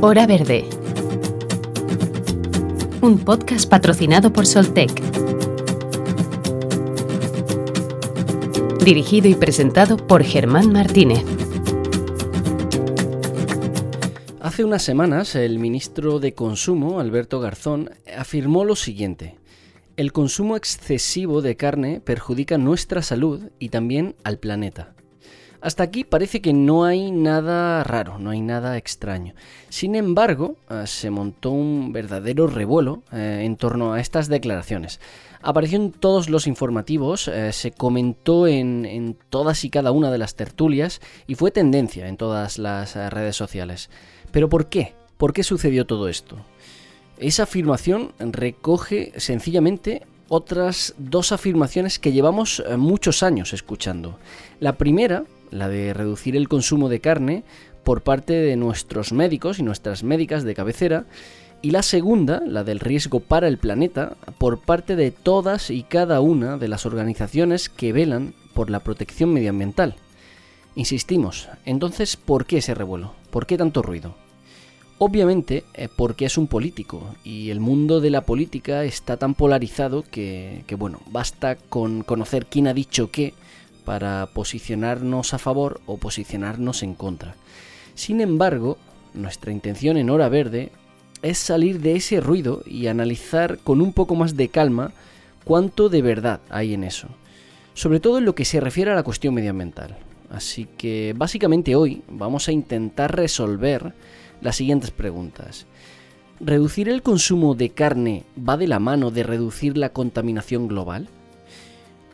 Hora Verde. Un podcast patrocinado por Soltec. Dirigido y presentado por Germán Martínez. Hace unas semanas el ministro de Consumo, Alberto Garzón, afirmó lo siguiente. El consumo excesivo de carne perjudica nuestra salud y también al planeta. Hasta aquí parece que no hay nada raro, no hay nada extraño. Sin embargo, eh, se montó un verdadero revuelo eh, en torno a estas declaraciones. Apareció en todos los informativos, eh, se comentó en, en, todas y cada una de las tertulias y fue tendencia en todas las redes sociales. ¿Pero por qué? ¿Por qué sucedió todo esto? Esa afirmación recoge sencillamente otras dos afirmaciones que llevamos muchos años escuchando. La primera la de reducir el consumo de carne por parte de nuestros médicos y nuestras médicas de cabecera, y la segunda, la del riesgo para el planeta, por parte de todas y cada una de las organizaciones que velan por la protección medioambiental. Insistimos, entonces, ¿por qué ese revuelo? ¿Por qué tanto ruido? Obviamente eh, porque es un político y el mundo de la política está tan polarizado que, que bueno, basta con conocer quién ha dicho qué para posicionarnos a favor o posicionarnos en contra. Sin embargo, nuestra intención en Hora Verde es salir de ese ruido y analizar con un poco más de calma cuánto de verdad hay en eso, sobre todo en lo que se refiere a la cuestión medioambiental. Así que básicamente hoy vamos a intentar resolver las siguientes preguntas. ¿Reducir el consumo de carne va de la mano de reducir la contaminación global?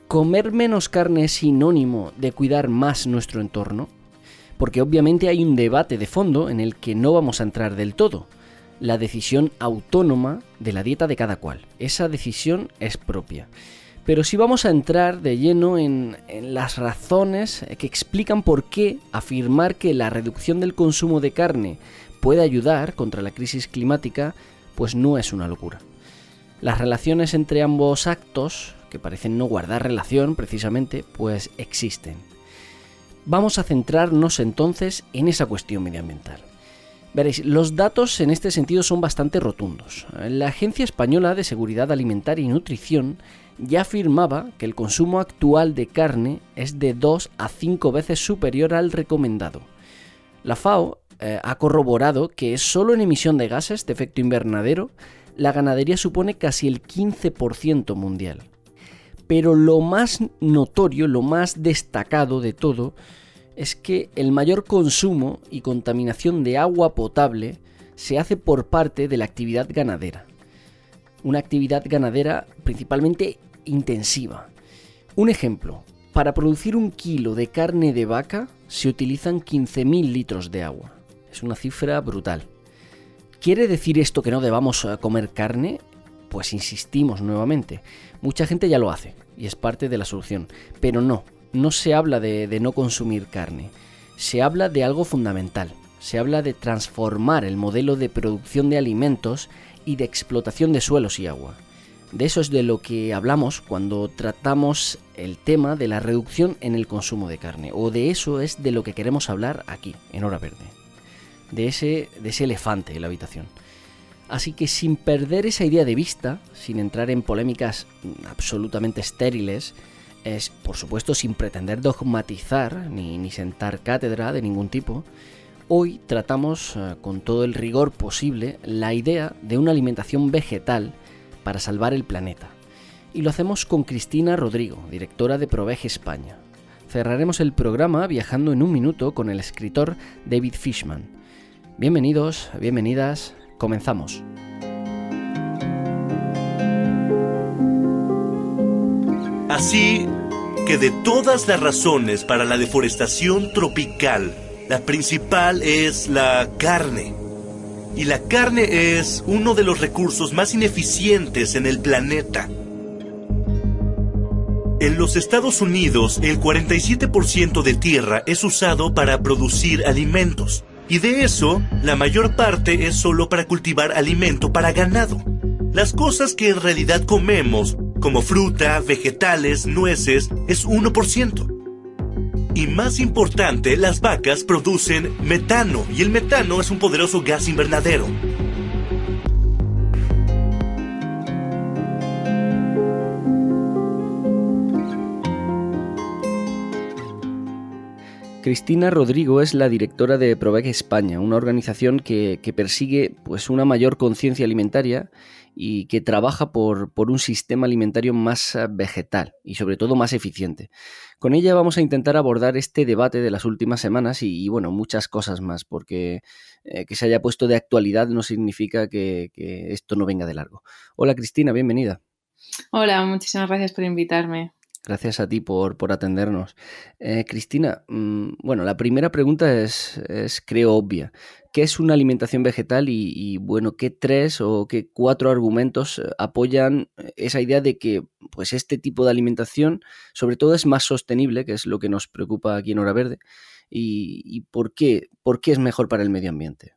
¿Comer menos carne es sinónimo de cuidar más nuestro entorno? Porque obviamente hay un debate de fondo en el que no vamos a entrar del todo. La decisión autónoma de la dieta de cada cual. Esa decisión es propia. Pero sí vamos a entrar de lleno en, en, las razones que explican por qué afirmar que la reducción del consumo de carne puede ayudar contra la crisis climática, pues no es una locura. Las relaciones entre ambos actos, que parecen no guardar relación precisamente, pues existen. Vamos a centrarnos entonces en esa cuestión medioambiental. Veréis, los datos en este sentido son bastante rotundos. La Agencia Española de Seguridad Alimentaria y Nutrición ya afirmaba que el consumo actual de carne es de 2 a 5 veces superior al recomendado. La FAO eh, ha corroborado que solo en emisión de gases de efecto invernadero la ganadería supone casi el 15% mundial. Pero lo más notorio, lo más destacado de todo, es que el mayor consumo y contaminación de agua potable se hace por parte de la actividad ganadera. Una actividad ganadera principalmente intensiva. Un ejemplo, para producir un kilo de carne de vaca se utilizan 15.000 litros de agua. Es una cifra brutal. ¿Quiere decir esto que no debamos eh, comer carne? Pues insistimos nuevamente. Mucha gente ya lo hace y es parte de la solución. Pero no, no se habla de, no consumir carne. Se habla de algo fundamental. Se habla de transformar el modelo de producción de alimentos y de explotación de suelos y agua. De eso es de lo que hablamos cuando tratamos el tema de la reducción en el consumo de carne. O de eso es de lo que queremos hablar aquí, en Hora Verde. De ese, de ese elefante en la habitación. Así que sin perder esa idea de vista, sin entrar en polémicas absolutamente estériles, es por supuesto sin pretender dogmatizar ni, ni sentar cátedra de ningún tipo, hoy tratamos uh, con todo el rigor posible la idea de una alimentación vegetal para salvar el planeta. Y lo hacemos con Cristina Rodrigo, directora de Provege España. Cerraremos el programa viajando en un minuto con el escritor David Fishman. Bienvenidos, bienvenidas, Comenzamos. Así que de todas las razones para la deforestación tropical, la principal es la carne. Y la carne es uno de los recursos más ineficientes en el planeta. En los Estados Unidos, el 47% de tierra es usado para producir alimentos. Y de eso, la mayor parte es solo para cultivar alimento para ganado. Las cosas que en realidad comemos, como fruta, vegetales, nueces, es 1%. Y más importante, las vacas producen metano y el metano es un poderoso gas invernadero. Cristina Rodrigo es la directora de Provec España, una organización que, persigue pues, una mayor conciencia alimentaria y que trabaja por, un sistema alimentario más eh, vegetal y sobre todo más eficiente. Con ella vamos a intentar abordar este debate de las últimas semanas y, bueno, muchas cosas más, porque eh, que se haya puesto de actualidad no significa que, que esto no venga de largo. Hola Cristina, bienvenida. Hola, muchísimas gracias por invitarme. Gracias a ti por, por atendernos. Eh, Cristina, mm, bueno, la primera pregunta es, es, creo, obvia. ¿Qué es una alimentación vegetal y, bueno, qué tres o qué cuatro argumentos eh, apoyan esa idea de que pues este tipo de alimentación sobre todo es más sostenible, que es lo que nos preocupa aquí en Hora Verde, y, y por, qué, por qué es mejor para el medio ambiente?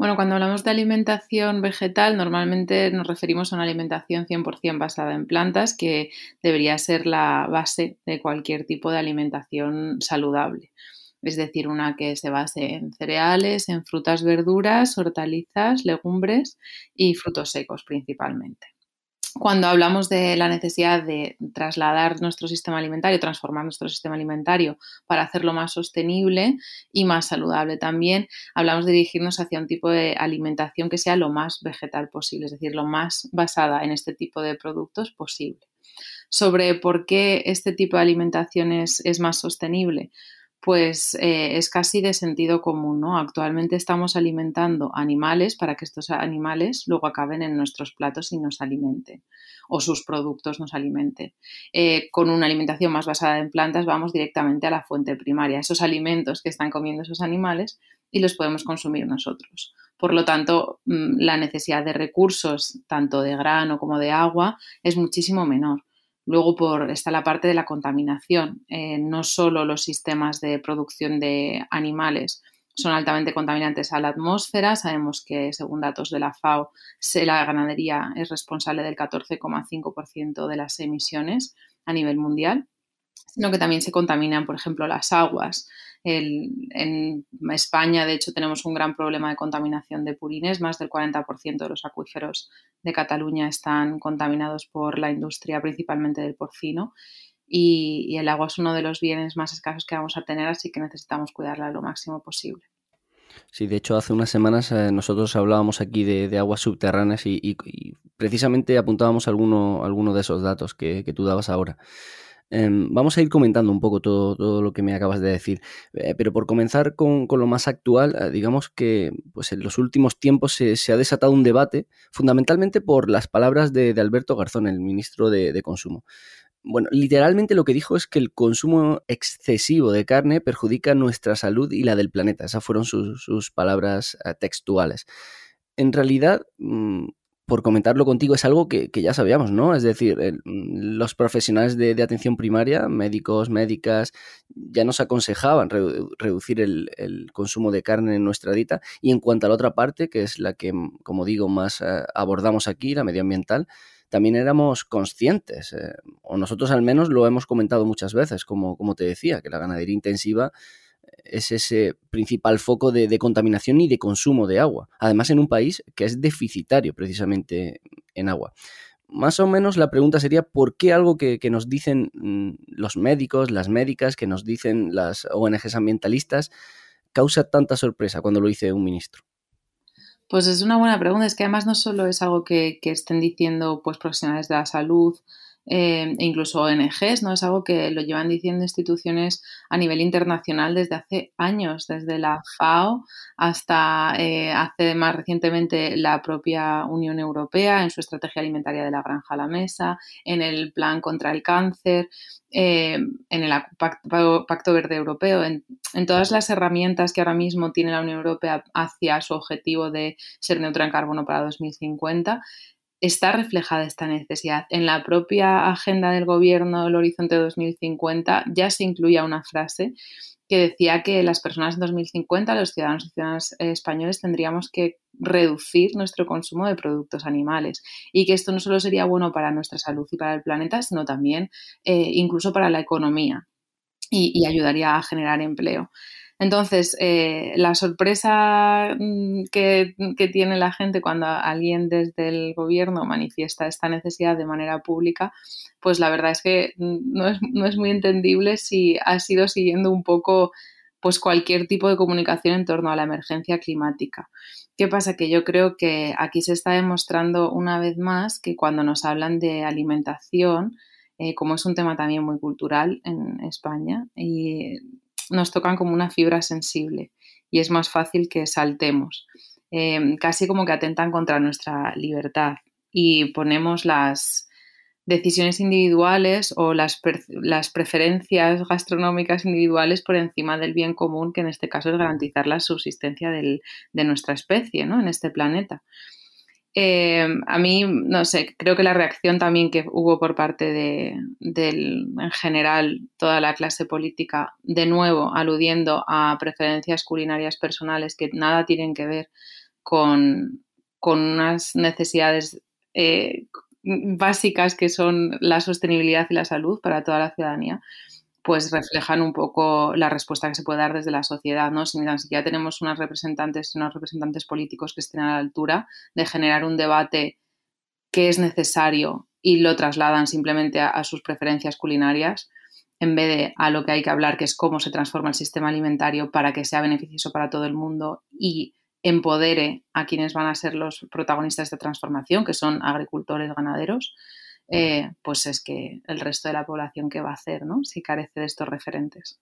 Bueno, cuando hablamos de alimentación vegetal, normalmente nos referimos a una alimentación 100% basada en plantas, que debería ser la base de cualquier tipo de alimentación saludable. Es decir, una que se base en cereales, en frutas, verduras, hortalizas, legumbres y frutos secos principalmente cuando hablamos de la necesidad de trasladar nuestro sistema alimentario, transformar nuestro sistema alimentario para hacerlo más sostenible y más saludable también, hablamos de dirigirnos hacia un tipo de alimentación que sea lo más vegetal posible, es decir, lo más basada en este tipo de productos posible. Sobre por qué este tipo de alimentación es, es más sostenible, pues eh, es casi de sentido común, ¿no? Actualmente estamos alimentando animales para que estos animales luego acaben en nuestros platos y nos alimenten, o sus productos nos alimenten. Eh, con una alimentación más basada en plantas vamos directamente a la fuente primaria, esos alimentos que están comiendo esos animales y los podemos consumir nosotros. Por lo tanto, mm, la necesidad de recursos, tanto de grano como de agua, es muchísimo menor. Luego por, está la parte de la contaminación. Eh, no solo los sistemas de producción de animales son altamente contaminantes a la atmósfera. Sabemos que, según datos de la FAO, la ganadería es responsable del 14,5% de las emisiones a nivel mundial, sino que también se contaminan, por ejemplo, las aguas, en España, de hecho, tenemos un gran problema de contaminación de purines. Más del 40% de los acuíferos de Cataluña están contaminados por la industria, principalmente del porcino. Y, el agua es uno de los bienes más escasos que vamos a tener, así que necesitamos cuidarla lo máximo posible. Sí, de hecho, hace unas semanas eh, nosotros hablábamos aquí de, aguas subterráneas y, precisamente apuntábamos alguno, alguno de esos datos que, que tú dabas ahora. Em, vamos a ir comentando un poco todo, lo que me acabas de decir, eh, pero por comenzar con, lo más actual, eh, digamos que pues en los últimos tiempos se, ha desatado un debate, fundamentalmente por las palabras de, Alberto Garzón, el ministro de, Consumo. Bueno, literalmente lo que dijo es que el consumo excesivo de carne perjudica nuestra salud y la del planeta. Esas fueron sus, palabras eh, textuales. En realidad, mm, por comentarlo contigo, es algo que, ya sabíamos, ¿no? Es decir, los profesionales de, atención primaria, médicos, médicas, ya nos aconsejaban reducir el, consumo de carne en nuestra dieta. Y en cuanto a la otra parte, que es la que, como digo, más eh, abordamos aquí, la medioambiental, también éramos conscientes, eh, o nosotros al menos lo hemos comentado muchas veces, como, como te decía, que la ganadería intensiva es ese principal foco de, contaminación y de consumo de agua. Además, en un país que es deficitario precisamente en agua. Más o menos la pregunta sería ¿por qué algo que, nos dicen mm, los médicos, las médicas, que nos dicen las ONGs ambientalistas, causa tanta sorpresa cuando lo dice un ministro? Pues es una buena pregunta. Es que además no solo es algo que, que estén diciendo pues, profesionales de la salud, eh, e incluso ONGs, ¿no? Es algo que lo llevan diciendo instituciones a nivel internacional desde hace años, desde la FAO hasta eh, hace más recientemente la propia Unión Europea en su estrategia alimentaria de la granja a la mesa, en el plan contra el cáncer, eh, en el Pacto, Verde Europeo, en, en, todas las herramientas que ahora mismo tiene la Unión Europea hacia su objetivo de ser neutra en carbono para 2050 está reflejada esta necesidad. En la propia agenda del gobierno del Horizonte 2050 ya se incluía una frase que decía que las personas en 2050, los ciudadanos y ciudadanas españoles, tendríamos que reducir nuestro consumo de productos animales y que esto no solo sería bueno para nuestra salud y para el planeta, sino también eh, incluso para la economía. y, ayudaría a generar empleo. Entonces, eh, la sorpresa mm, que, tiene la gente cuando alguien desde el gobierno manifiesta esta necesidad de manera pública, pues la verdad es que no es, no es muy entendible si ha sido siguiendo un poco pues cualquier tipo de comunicación en torno a la emergencia climática. ¿Qué pasa? Que yo creo que aquí se está demostrando una vez más que cuando nos hablan de alimentación, eh, como es un tema también muy cultural en España, y nos tocan como una fibra sensible y es más fácil que saltemos. Eh, casi como que atentan contra nuestra libertad y ponemos las, decisiones individuales o las, las, preferencias gastronómicas individuales por encima del bien común, que en este caso es garantizar la subsistencia del, de nuestra especie ¿no? en este planeta. Eh, a mí, no sé, creo que la reacción también que hubo por parte de, en general, toda la clase política, de nuevo aludiendo a preferencias culinarias personales que nada tienen que ver con, con unas necesidades eh, básicas que son la sostenibilidad y la salud para toda la ciudadanía, pues reflejan un poco la respuesta que se puede dar desde la sociedad, ¿no? Si ni siquiera tenemos unos representantes, unos representantes políticos que estén a la altura de generar un debate que es necesario y lo trasladan simplemente a, a sus preferencias culinarias, en vez de a lo que hay que hablar, que es cómo se transforma el sistema alimentario para que sea beneficioso para todo el mundo y empodere a quienes van a ser los protagonistas de transformación, que son agricultores, ganaderos, eh, pues es que el resto de la población qué va a hacer, ¿no? Si carece de estos referentes.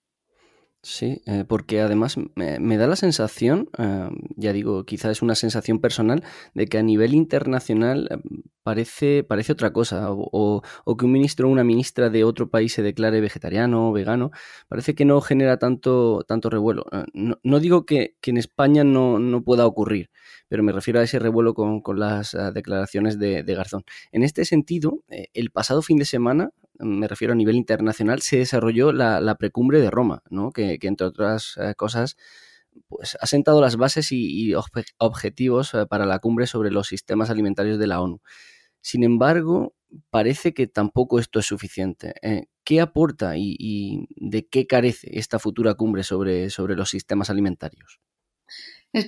Sí, eh, porque además me, da la sensación, eh, ya digo, quizás es una sensación personal, de que a nivel internacional eh, parece, parece otra cosa, o, que un ministro o una ministra de otro país se declare vegetariano o vegano, parece que no genera tanto, tanto revuelo. No, digo que, en España no, no, pueda ocurrir, pero me refiero a ese revuelo con, las declaraciones de, de, Garzón. En este sentido, el pasado fin de semana me refiero a nivel internacional, se desarrolló la, precumbre de Roma, ¿no? que, entre otras eh, cosas pues, ha sentado las bases y, objetivos eh, para la cumbre sobre los sistemas alimentarios de la ONU. Sin embargo, parece que tampoco esto es suficiente. Eh, ¿Qué aporta y, de qué carece esta futura cumbre sobre, sobre los sistemas alimentarios?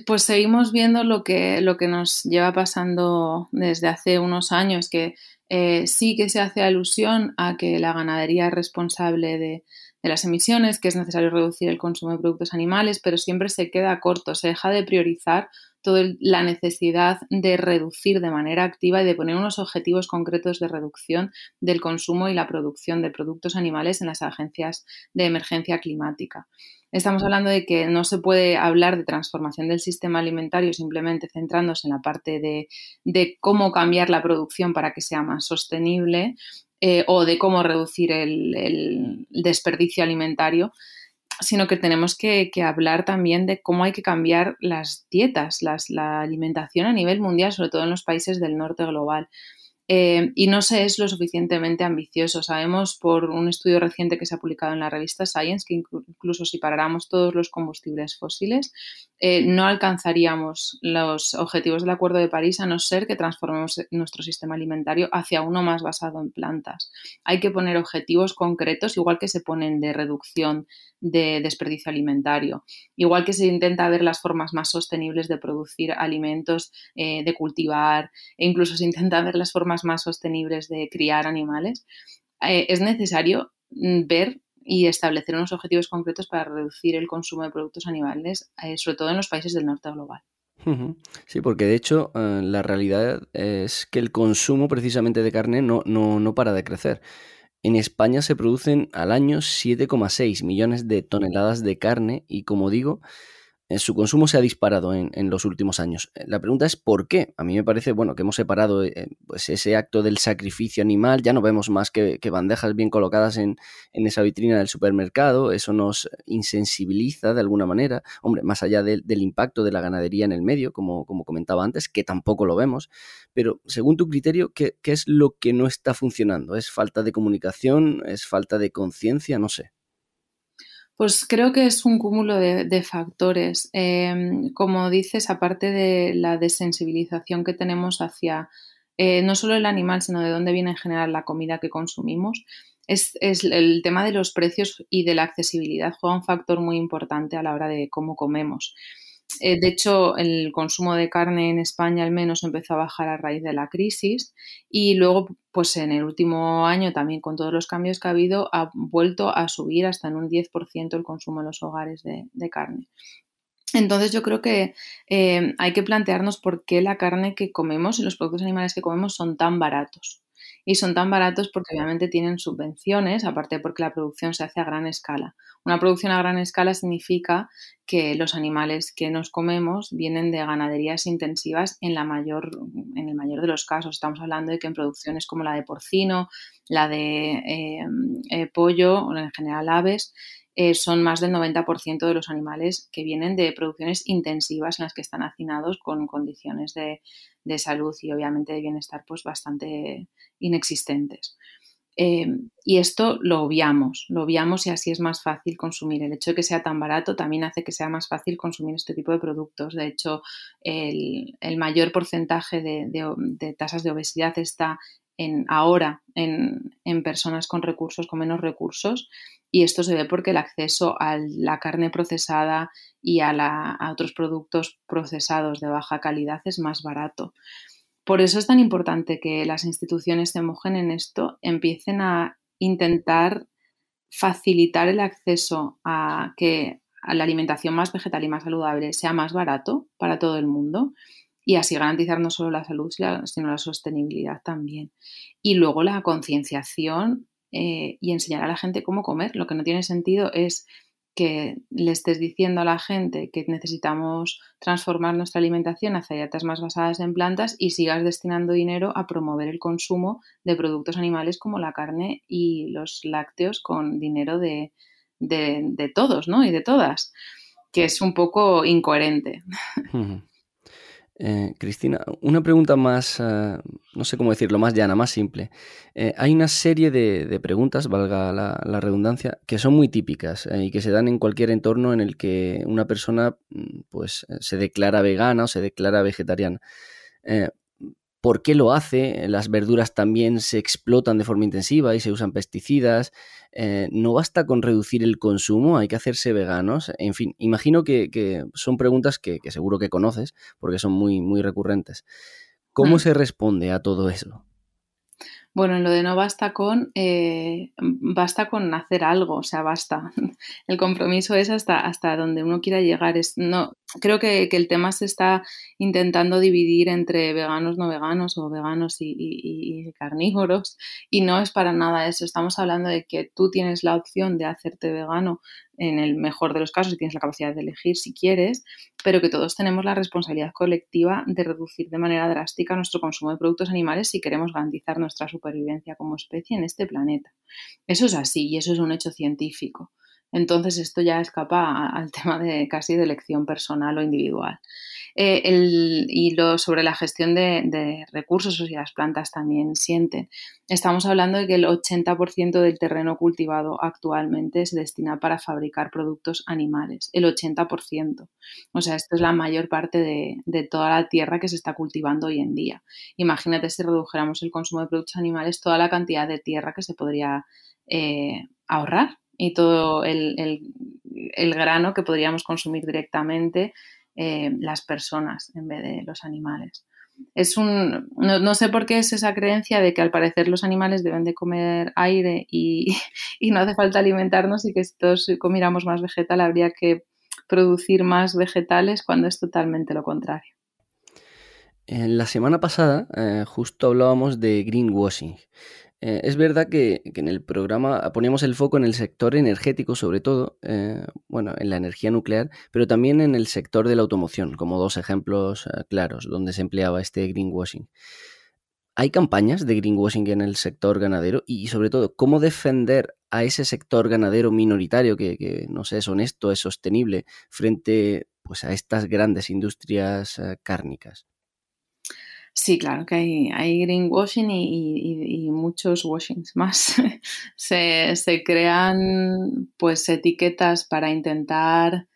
Pues seguimos viendo lo que, lo que nos lleva pasando desde hace unos años, que eh, sí que se hace alusión a que la ganadería es responsable de, las emisiones, que es necesario reducir el consumo de productos animales, pero siempre se queda corto, se deja de priorizar toda la necesidad de reducir de manera activa y de poner unos objetivos concretos de reducción del consumo y la producción de productos animales en las agencias de emergencia climática. Estamos hablando de que no se puede hablar de transformación del sistema alimentario simplemente centrándose en la parte de, cómo cambiar la producción para que sea más sostenible eh, o de cómo reducir el, desperdicio alimentario, sino que tenemos que, hablar también de cómo hay que cambiar las dietas, la alimentación a nivel mundial, sobre todo en los países del norte global. Eh, y no se es lo suficientemente ambicioso. Sabemos por un estudio reciente que se ha publicado en la revista Science que incluso si paráramos todos los combustibles fósiles, eh, no alcanzaríamos los objetivos del Acuerdo de París a no ser que transformemos nuestro sistema alimentario hacia uno más basado en plantas. Hay que poner objetivos concretos, igual que se ponen de reducción de desperdicio alimentario, igual que se intenta ver las formas más sostenibles de producir alimentos, eh, de cultivar, e incluso se intenta ver las formas más sostenibles de criar animales. Eh, es necesario mm, ver y establecer unos objetivos concretos para reducir el consumo de productos animales, eh, sobre todo en los países del norte global. Sí, porque de hecho eh, la realidad es que el consumo precisamente de carne no, no, no para de crecer. En España se producen al año 7,6 millones de toneladas de carne y como digo, su consumo se ha disparado en, los últimos años. Eh, la pregunta es ¿por qué? A mí me parece, bueno, que hemos separado eh, pues ese acto del sacrificio animal, ya no vemos más que, bandejas bien colocadas en, esa vitrina del supermercado, eso nos insensibiliza de alguna manera, hombre, más allá del impacto de la ganadería en el medio, como, comentaba antes, que tampoco lo vemos, pero según tu criterio, ¿qué, ¿qué es lo que no está funcionando? ¿Es falta de comunicación? ¿Es falta de conciencia? No sé. Pues creo que es un cúmulo de, factores. Em, como dices, aparte de la desensibilización que tenemos hacia eh, no solo el animal, sino de dónde viene en general la comida que consumimos, es, el tema de los precios y de la accesibilidad juega un factor muy importante a la hora de cómo comemos. Eh, de hecho, el consumo de carne en España al menos empezó a bajar a raíz de la crisis y luego, pues en el último año también con todos los cambios que ha habido, ha vuelto a subir hasta en un 10% el consumo en los hogares de, carne. Entonces yo creo que eh, hay que plantearnos por qué la carne que comemos y los productos animales que comemos son tan baratos y son tan baratos porque obviamente tienen subvenciones, aparte porque la producción se hace a gran escala. Una producción a gran escala significa que los animales que nos comemos vienen de ganaderías intensivas en, la mayor, en el mayor de los casos. Estamos hablando de que en producciones como la de porcino, la de eh, eh, pollo o en general aves, eh, son más del 90% de los animales que vienen de producciones intensivas en las que están hacinados con condiciones de, salud y obviamente de bienestar pues bastante inexistentes. Eh, y esto lo obviamos, lo obviamos y así es más fácil consumir. El hecho de que sea tan barato también hace que sea más fácil consumir este tipo de productos. De hecho, el, mayor porcentaje de, tasas de obesidad está en, ahora en, en, personas con recursos, con menos recursos, y esto se ve porque el acceso a la carne procesada y a, otros productos procesados de baja calidad es más barato. Por eso es tan importante que las instituciones se mojen en esto, empiecen a intentar facilitar el acceso a que la alimentación más vegetal y más saludable sea más barato para todo el mundo y así garantizar no solo la salud, sino la sostenibilidad también. Y luego la concienciación eh, y enseñar a la gente cómo comer. Lo que no tiene sentido es que le estés diciendo a la gente que necesitamos transformar nuestra alimentación hacia dietas más basadas en plantas y sigas destinando dinero a promover el consumo de productos animales como la carne y los lácteos con dinero de, de, todos ¿no? y de todas, que es un poco incoherente. Eh, Cristina, una pregunta más, eh, no sé cómo decirlo, más llana, más simple. Eh, hay una serie de, preguntas, valga la, redundancia, que son muy típicas y que se dan en cualquier entorno en el que una persona mm, pues, se declara vegana o se declara vegetariana por qué lo hace, las verduras también se explotan de forma intensiva y se usan pesticidas, eh, no basta con reducir el consumo, hay que hacerse veganos, en fin, imagino que, son preguntas que, seguro que conoces porque son muy, muy recurrentes. ¿Cómo mm. se responde a todo eso? Bueno, en lo de no basta con, eh, basta con hacer algo, o sea, basta. El compromiso es hasta, hasta donde uno quiera llegar. Es, no, creo que, el tema se está intentando dividir entre veganos, no veganos o veganos y, carnívoros y no es para nada eso. Estamos hablando de que tú tienes la opción de hacerte vegano en el mejor de los casos y tienes la capacidad de elegir si quieres, pero que todos tenemos la responsabilidad colectiva de reducir de manera drástica nuestro consumo de productos animales si queremos garantizar nuestra supervivencia como especie en este planeta. Eso es así y eso es un hecho científico. Entonces esto ya escapa al tema de casi de elección personal o individual. Eh, y lo, sobre la gestión de, recursos, o si las plantas también sienten. Estamos hablando de que el 80% del terreno cultivado actualmente se destina para fabricar productos animales, el 80%. O sea, esto es la mayor parte de, toda la tierra que se está cultivando hoy en día. Imagínate si redujéramos el consumo de productos animales, toda la cantidad de tierra que se podría eh, ahorrar y todo el, grano que podríamos consumir directamente eh, las personas en vez de los animales. Es un, no, sé por qué es esa creencia de que al parecer los animales deben de comer aire y, no hace falta alimentarnos y que si todos comiéramos más vegetal habría que producir más vegetales cuando es totalmente lo contrario. La semana pasada eh, justo hablábamos de greenwashing. Eh, es verdad que, en el programa poníamos el foco en el sector energético, sobre todo, eh, bueno, en la energía nuclear, pero también en el sector de la automoción, como dos ejemplos eh, claros donde se empleaba este greenwashing. ¿Hay campañas de greenwashing en el sector ganadero? Y sobre todo, ¿cómo defender a ese sector ganadero minoritario que, no sé, es honesto, es sostenible, frente pues, a estas grandes industrias cárnicas? Sí, claro que hay, hay greenwashing y, muchos washings más. se, crean pues etiquetas para intentar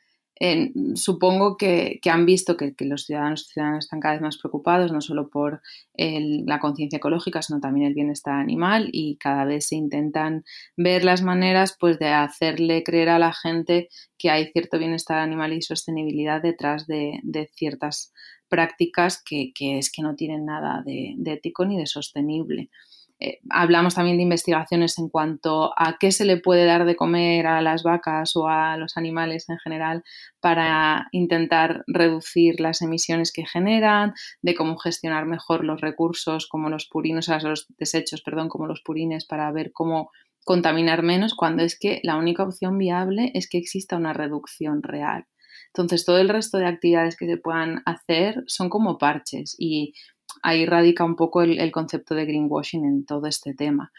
supongo que, han visto que, los ciudadanos y ciudadanas están cada vez más preocupados, no solo por la conciencia ecológica, sino también el bienestar animal y cada vez se intentan ver las maneras pues, de hacerle creer a la gente que hay cierto bienestar animal y sostenibilidad detrás de, ciertas prácticas que, es que no tienen nada de ético ni de sostenible. Eh, hablamos también de investigaciones en cuanto a qué se le puede dar de comer a las vacas o a los animales en general para intentar reducir las emisiones que generan, de cómo gestionar mejor los recursos como los purinos, o los desechos, perdón, como los purines para ver cómo contaminar menos, cuando es que la única opción viable es que exista una reducción real. Entonces, todo el resto de actividades que se puedan hacer son como parches y ahí radica un poco el, concepto de greenwashing en todo este tema.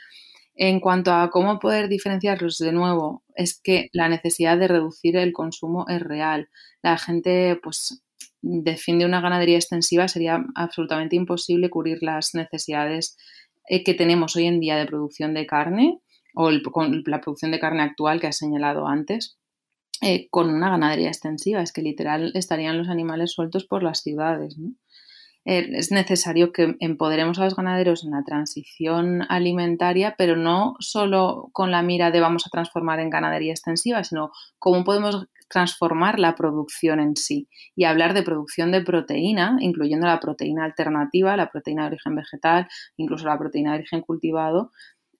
En cuanto a cómo poder diferenciarlos, de nuevo, es que la necesidad de reducir el consumo es real. La gente, pues, defiende una ganadería extensiva, sería absolutamente imposible cubrir las necesidades eh, que tenemos hoy en día de producción de carne o con la producción de carne actual que ha señalado antes. Eh, con una ganadería extensiva, es que literal estarían los animales sueltos por las ciudades. Eh, es necesario que empoderemos a los ganaderos en la transición alimentaria, pero no solo con la mira de vamos a transformar en ganadería extensiva, sino cómo podemos transformar la producción en sí y hablar de producción de proteína, incluyendo la proteína alternativa, la proteína de origen vegetal, incluso la proteína de origen cultivado,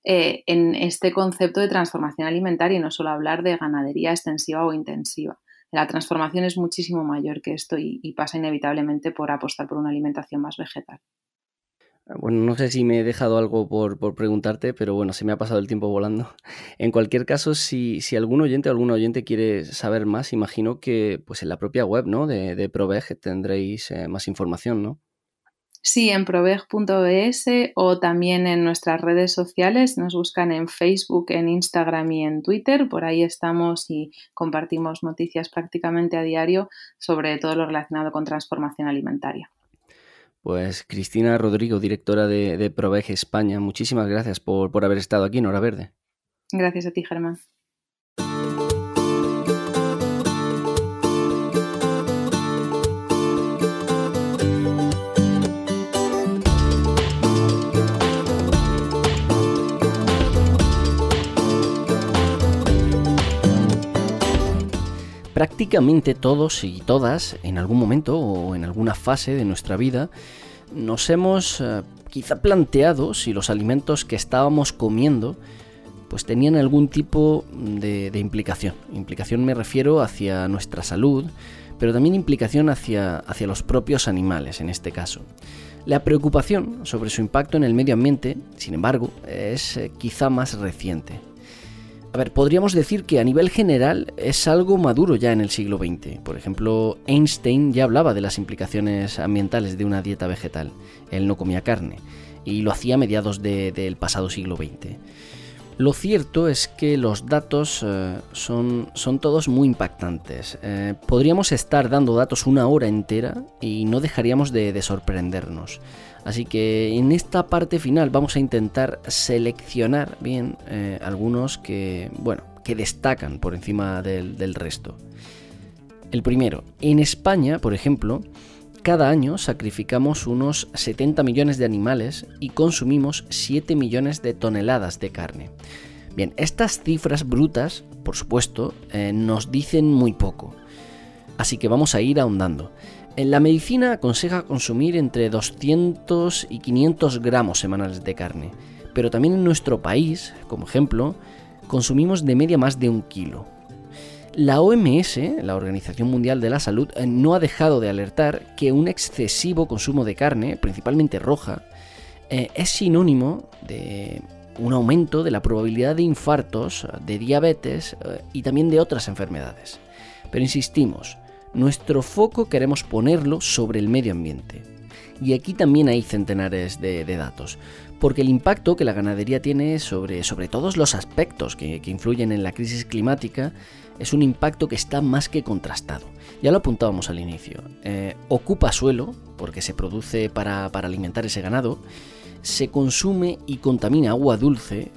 eh, en este concepto de transformación alimentaria y no solo hablar de ganadería extensiva o intensiva la transformación es muchísimo mayor que esto y, pasa inevitablemente por apostar por una alimentación más vegetal. Bueno, no sé si me he dejado algo por, preguntarte, pero bueno, se me ha pasado el tiempo volando. En cualquier caso, si, algún oyente o algún oyente quiere saber más, imagino que pues en la propia web ¿no? de, de Proveg tendréis eh, más información, ¿no? Sí, en proveg.es o también en nuestras redes sociales. Nos buscan en Facebook, en Instagram y en Twitter. Por ahí estamos y compartimos noticias prácticamente a diario sobre todo lo relacionado con transformación alimentaria. Pues Cristina Rodrigo, directora de, de Proveg España, muchísimas gracias por, por haber estado aquí en Hora Verde. Gracias a ti, Germán. Prácticamente todos y todas, en algún momento o en alguna fase de nuestra vida, nos hemos eh, quizá planteado si los alimentos que estábamos comiendo pues tenían algún tipo de, implicación. Implicación me refiero hacia nuestra salud, pero también implicación hacia, hacia los propios animales en este caso. La preocupación sobre su impacto en el medio ambiente, sin embargo, es eh, quizá más reciente. Podríamos decir que a nivel general es algo maduro ya en el siglo XX. Por ejemplo, Einstein ya hablaba de las implicaciones ambientales de una dieta vegetal. Él no comía carne y lo hacía a mediados del pasado siglo XX. Lo cierto es que los datos eh, son, son, todos muy impactantes. Eh, podríamos estar dando datos una hora entera y no dejaríamos de sorprendernos. Así que en esta parte final vamos a intentar seleccionar bien eh, algunos que, bueno, que destacan por encima del, resto. El primero, en España, por ejemplo, cada año sacrificamos unos 70 millones de animales y consumimos 7 millones de toneladas de carne. Bien, estas cifras brutas, por supuesto, eh, nos dicen muy poco. Así que vamos a ir ahondando. En la medicina aconseja consumir entre 200 y 500 gramos semanales de carne, pero también en nuestro país, como ejemplo, consumimos de media más de un kilo. La OMS, la Organización Mundial de la Salud, eh, no ha dejado de alertar que un excesivo consumo de carne, principalmente roja, eh, es sinónimo de un aumento de la probabilidad de infartos, de diabetes eh, y también de otras enfermedades. Pero insistimos, nuestro foco queremos ponerlo sobre el medio ambiente. Y aquí también hay centenares de, datos, porque el impacto que la ganadería tiene sobre, sobre todos los aspectos que, influyen en la crisis climática es un impacto que está más que contrastado. Ya lo apuntábamos al inicio. Eh, ocupa suelo, porque se produce para, para alimentar ese ganado, se consume y contamina agua dulce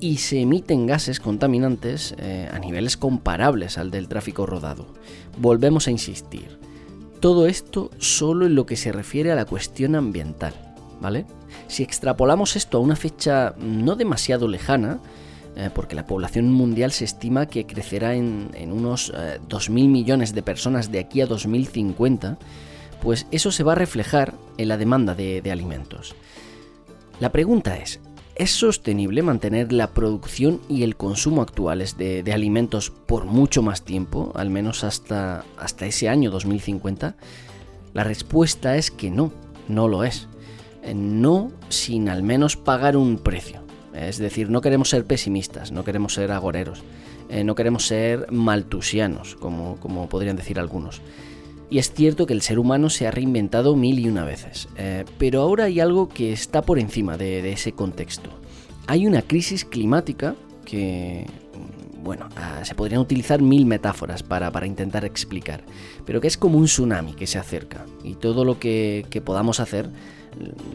y se emiten gases contaminantes eh, a niveles comparables al del tráfico rodado. Volvemos a insistir. Todo esto solo en lo que se refiere a la cuestión ambiental, ¿vale? Si extrapolamos esto a una fecha no demasiado lejana, eh, porque la población mundial se estima que crecerá en, unos 2.000 millones de personas de aquí a 2050, pues eso se va a reflejar en la demanda de, alimentos. La pregunta es, ¿es sostenible mantener la producción y el consumo actuales de, alimentos por mucho más tiempo, al menos hasta, hasta ese año 2050? La respuesta es que no, no lo es. Eh, no sin al menos pagar un precio. Es decir, no queremos ser pesimistas, no queremos ser agoreros, eh, no queremos ser maltusianos, como, como podrían decir algunos. Y es cierto que el ser humano se ha reinventado mil y una veces, eh, pero ahora hay algo que está por encima de, ese contexto. Hay una crisis climática que, bueno, ah, se podrían utilizar mil metáforas para, intentar explicar, pero que es como un tsunami que se acerca y todo lo que, que podamos hacer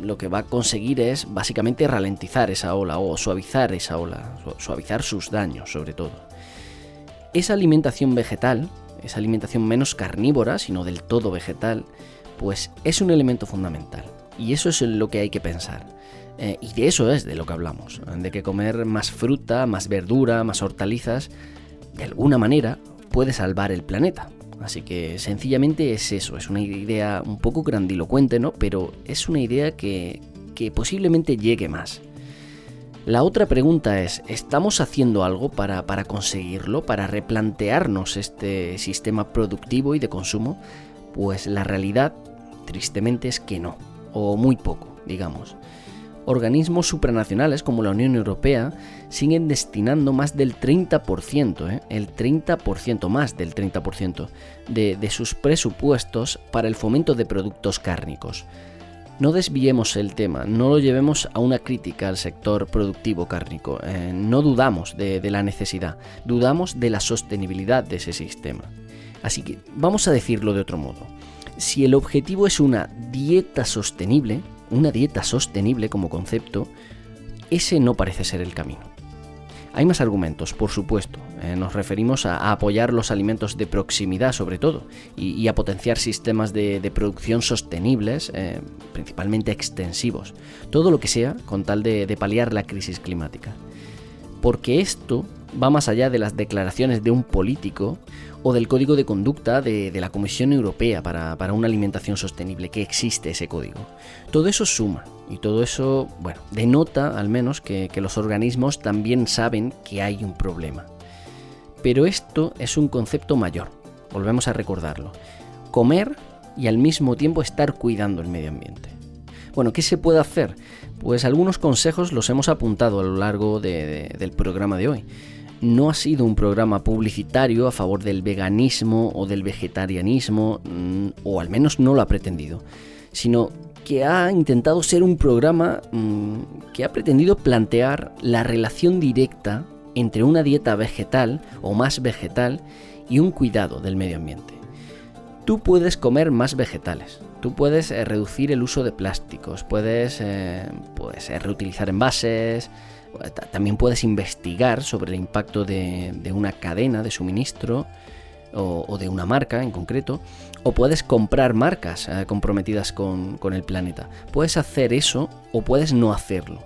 lo que va a conseguir es básicamente ralentizar esa ola o suavizar esa ola, suavizar sus daños sobre todo. Esa alimentación vegetal esa alimentación menos carnívora, sino del todo vegetal, pues es un elemento fundamental. Y eso es lo que hay que pensar. Eh, y de eso es de lo que hablamos, de que comer más fruta, más verdura, más hortalizas, de alguna manera puede salvar el planeta. Así que sencillamente es eso, es una idea un poco grandilocuente, ¿no? Pero es una idea que, que posiblemente llegue más. La otra pregunta es, ¿estamos haciendo algo para, conseguirlo, para replantearnos este sistema productivo y de consumo? Pues la realidad, tristemente, es que no, o muy poco, digamos. Organismos supranacionales como la Unión Europea siguen destinando más del 30%, ¿eh? el 30%, más del 30% de, de sus presupuestos para el fomento de productos cárnicos. No desviemos el tema, no lo llevemos a una crítica al sector productivo cárnico. Eh, no dudamos de, la necesidad, dudamos de la sostenibilidad de ese sistema. Así que vamos a decirlo de otro modo. Si el objetivo es una dieta sostenible, una dieta sostenible como concepto, ese no parece ser el camino. Hay más argumentos, por supuesto. Eh, nos referimos a, apoyar los alimentos de proximidad sobre todo y, a potenciar sistemas de, producción sostenibles, eh, principalmente extensivos. Todo lo que sea con tal de, de paliar la crisis climática. Porque esto va más allá de las declaraciones de un político o del código de conducta de, la Comisión Europea para, una alimentación sostenible, que existe ese código. Todo eso suma y todo eso, bueno, denota al menos que, que los organismos también saben que hay un problema. Pero esto es un concepto mayor, volvemos a recordarlo. Comer y al mismo tiempo estar cuidando el medio ambiente. Bueno, ¿qué se puede hacer? Pues algunos consejos los hemos apuntado a lo largo del programa de hoy no ha sido un programa publicitario a favor del veganismo o del vegetarianismo, mm, o al menos no lo ha pretendido, sino que ha intentado ser un programa mm, que ha pretendido plantear la relación directa entre una dieta vegetal o más vegetal y un cuidado del medio ambiente. Tú puedes comer más vegetales, tú puedes eh, reducir el uso de plásticos, puedes, eh, eh, reutilizar envases, también puedes investigar sobre el impacto de, una cadena de suministro o, de una marca en concreto, o puedes comprar marcas eh, comprometidas con, el planeta. Puedes hacer eso o puedes no hacerlo.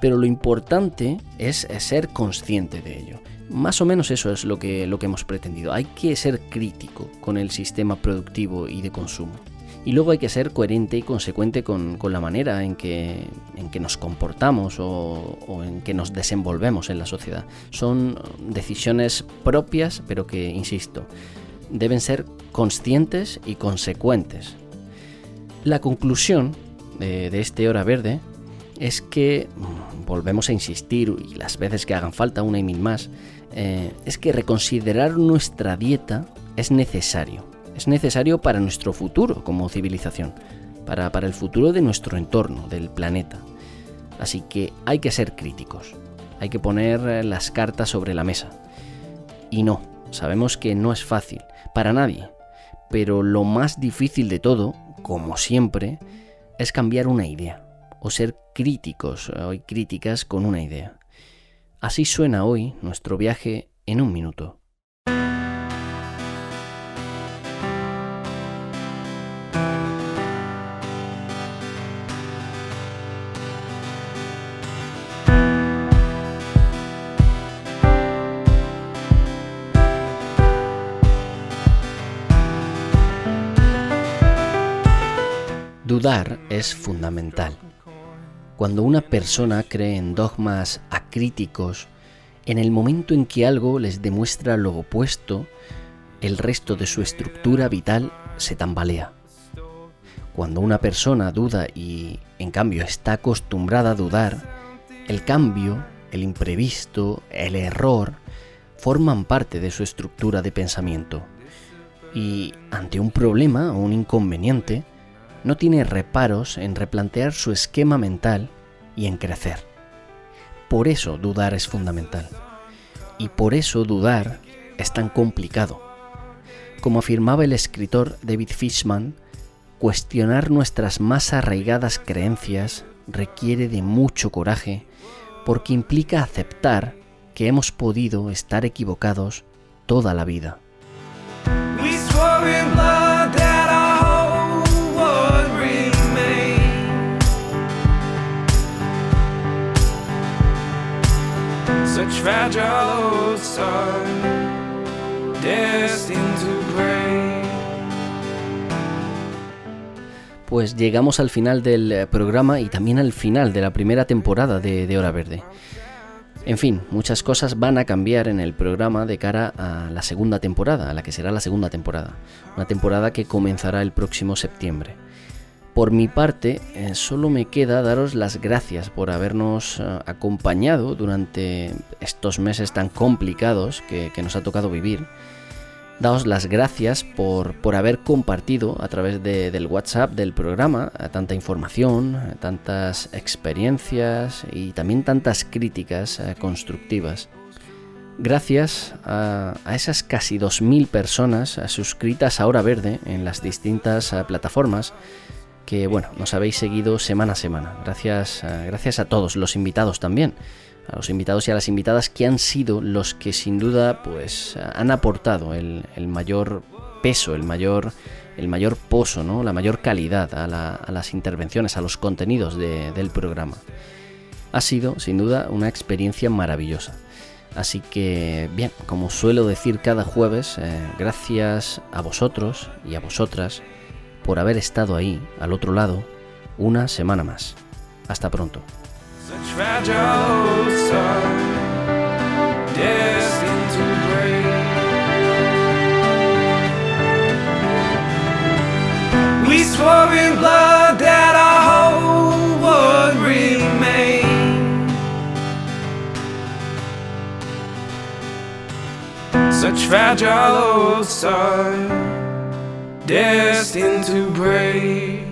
Pero lo importante es, ser consciente de ello. Más o menos eso es lo que, lo que hemos pretendido. Hay que ser crítico con el sistema productivo y de consumo. Y luego hay que ser coherente y consecuente con, la manera en que, en que nos comportamos o, en que nos desenvolvemos en la sociedad. Son decisiones propias, pero que, insisto, deben ser conscientes y consecuentes. La conclusión de, este hora verde es que, mm, volvemos a insistir y las veces que hagan falta, una y mil más, eh, es que reconsiderar nuestra dieta es necesario es necesario para nuestro futuro como civilización, para, para el futuro de nuestro entorno, del planeta. Así que hay que ser críticos, hay que poner eh, las cartas sobre la mesa. Y no, sabemos que no es fácil, para nadie, pero lo más difícil de todo, como siempre, es cambiar una idea, o ser críticos o críticas con una idea. Así suena hoy nuestro viaje en un minuto. Dudar es fundamental. Cuando una persona cree en dogmas acríticos, en el momento en que algo les demuestra lo opuesto, el resto de su estructura vital se tambalea. Cuando una persona duda y en cambio está acostumbrada a dudar, el cambio, el imprevisto, el error, forman parte de su estructura de pensamiento. Y ante un problema o un inconveniente, no tiene reparos en replantear su esquema mental y en crecer. Por eso dudar es fundamental. Y por eso dudar es tan complicado. Como afirmaba el escritor David Fishman, cuestionar nuestras más arraigadas creencias requiere de mucho coraje porque implica aceptar que hemos podido estar equivocados toda la vida. Pues llegamos al final del eh, programa y también al final de la primera temporada de, de Hora Verde. En fin, muchas cosas van a cambiar en el programa de cara a la segunda temporada, a la que será la segunda temporada. Una temporada que comenzará el próximo septiembre. Por mi parte, eh, solo me queda daros las gracias por habernos eh, acompañado durante estos meses tan complicados que, nos ha tocado vivir. Daos las gracias por, por haber compartido a través del WhatsApp del programa eh, tanta información, tantas experiencias y también tantas críticas constructivas. Gracias a, a, esas casi 2.000 personas suscritas a Hora Verde en las distintas plataformas que bueno, nos habéis seguido semana a semana. Gracias, gracias a todos, los invitados también. A los invitados y a las invitadas que han sido los que sin duda pues han aportado el, mayor peso, el mayor, el mayor pozo, ¿no? la mayor calidad a, las intervenciones, a los contenidos del programa. Ha sido sin duda una experiencia maravillosa. Así que, bien, como suelo decir cada jueves, eh, gracias a vosotros y a vosotras por haber estado ahí, al otro lado, una semana más. Hasta pronto. We swore in blood that our hope would remain. Such fragile old. Destined to break.